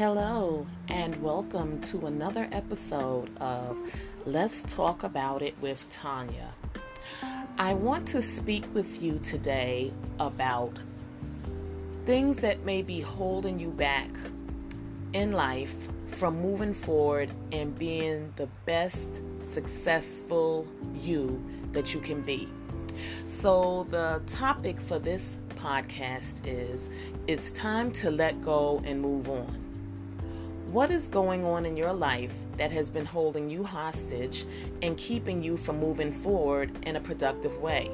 Hello, and welcome to another episode of Let's Talk About It with Tanya. I want to speak with you today about things that may be holding you back in life from moving forward and being the best successful you that you can be. So, the topic for this podcast is It's time to let go and move on. What is going on in your life that has been holding you hostage and keeping you from moving forward in a productive way?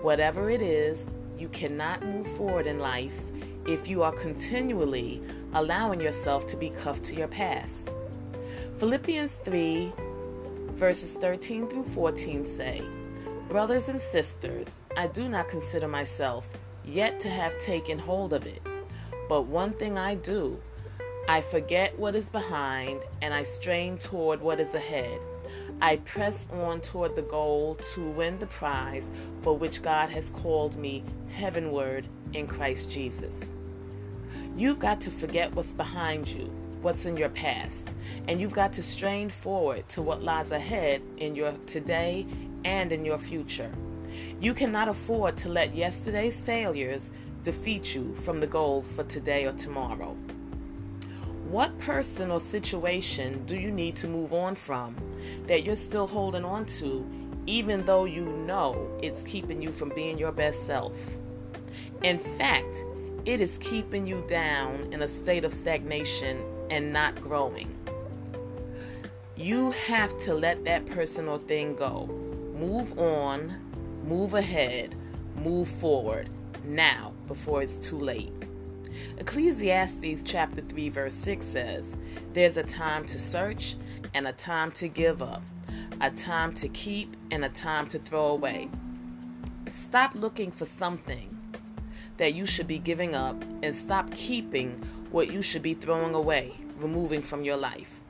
Whatever it is, you cannot move forward in life if you are continually allowing yourself to be cuffed to your past. Philippians 3, verses 13 through 14 say, Brothers and sisters, I do not consider myself yet to have taken hold of it. But one thing I do, I forget what is behind and I strain toward what is ahead. I press on toward the goal to win the prize for which God has called me heavenward in Christ Jesus. You've got to forget what's behind you, what's in your past, and you've got to strain forward to what lies ahead in your today and in your future. You cannot afford to let yesterday's failures defeat you from the goals for today or tomorrow. What person or situation do you need to move on from that you're still holding on to, even though you know it's keeping you from being your best self? In fact, it is keeping you down in a state of stagnation and not growing. You have to let that person or thing go. Move on, move ahead, move forward now before it's too late. Ecclesiastes chapter 3 verse 6 says, There's a time to search and a time to give up, a time to keep and a time to throw away. Stop looking for something that you should be giving up and stop keeping what you should be throwing away, removing from your life.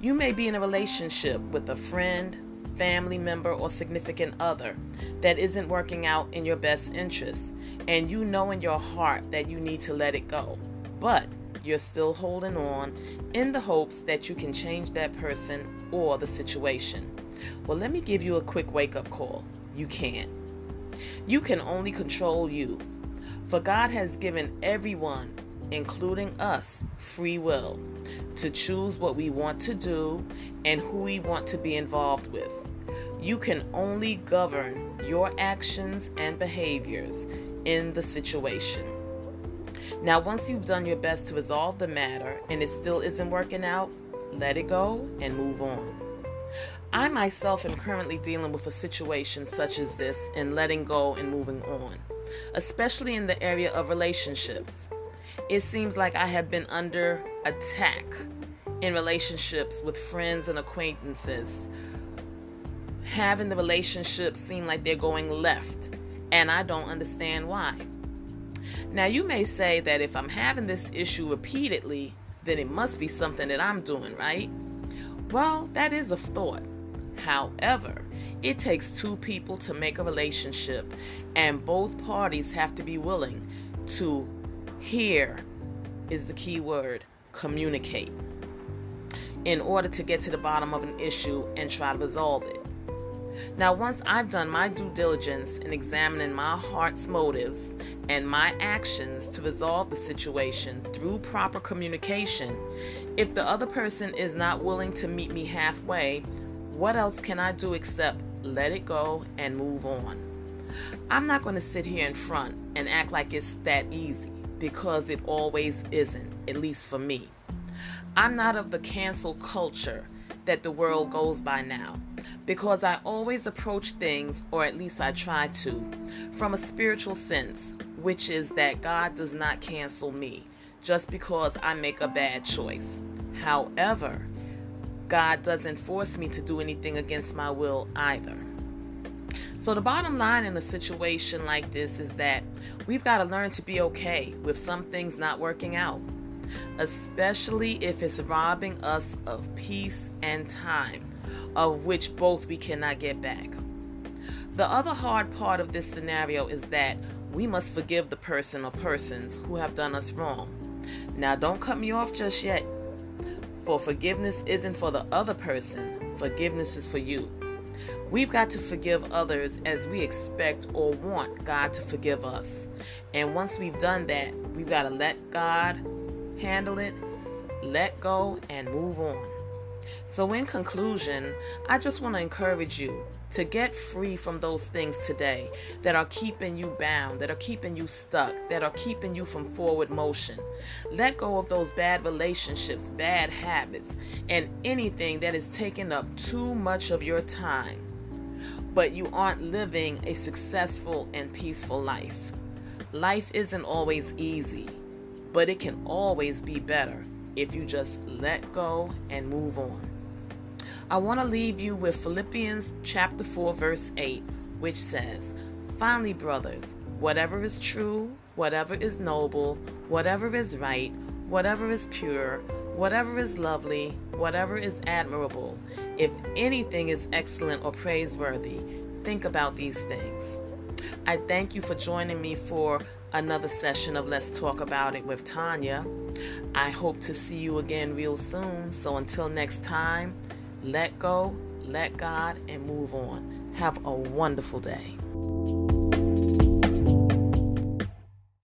You may be in a relationship with a friend, family member, or significant other that isn't working out in your best interest and you know in your heart that you need to let it go, but you're still holding on in the hopes that you can change that person or the situation. Well, let me give you a quick wake up call. You can't. You can only control you. For God has given everyone, including us, free will to choose what we want to do and who we want to be involved with. You can only govern your actions and behaviors in the situation. Now, once you've done your best to resolve the matter and it still isn't working out, let it go and move on. I myself am currently dealing with a situation such as this and letting go and moving on, especially in the area of relationships. It seems like I have been under attack in relationships with friends and acquaintances. Having the relationships seem like they're going left and I don't understand why. Now, you may say that if I'm having this issue repeatedly, then it must be something that I'm doing, right? Well, that is a thought. However, it takes two people to make a relationship, and both parties have to be willing to hear is the key word communicate in order to get to the bottom of an issue and try to resolve it. Now, once I've done my due diligence in examining my heart's motives and my actions to resolve the situation through proper communication, if the other person is not willing to meet me halfway, what else can I do except let it go and move on? I'm not going to sit here in front and act like it's that easy because it always isn't, at least for me. I'm not of the cancel culture that the world goes by now because I always approach things, or at least I try to, from a spiritual sense, which is that God does not cancel me just because I make a bad choice. However, God doesn't force me to do anything against my will either. So, the bottom line in a situation like this is that we've got to learn to be okay with some things not working out, especially if it's robbing us of peace and time of which both we cannot get back. The other hard part of this scenario is that we must forgive the person or persons who have done us wrong. Now, don't cut me off just yet. For forgiveness isn't for the other person, forgiveness is for you. We've got to forgive others as we expect or want God to forgive us. And once we've done that, we've got to let God handle it, let go, and move on. So, in conclusion, I just want to encourage you to get free from those things today that are keeping you bound, that are keeping you stuck, that are keeping you from forward motion. Let go of those bad relationships, bad habits, and anything that is taking up too much of your time. But you aren't living a successful and peaceful life. Life isn't always easy, but it can always be better if you just let go and move on. I want to leave you with Philippians chapter 4 verse 8, which says, "Finally, brothers, whatever is true, whatever is noble, whatever is right, whatever is pure, whatever is lovely, whatever is admirable, if anything is excellent or praiseworthy, think about these things." I thank you for joining me for another session of Let's Talk About It with Tanya. I hope to see you again real soon. So until next time, let go, let God, and move on. Have a wonderful day.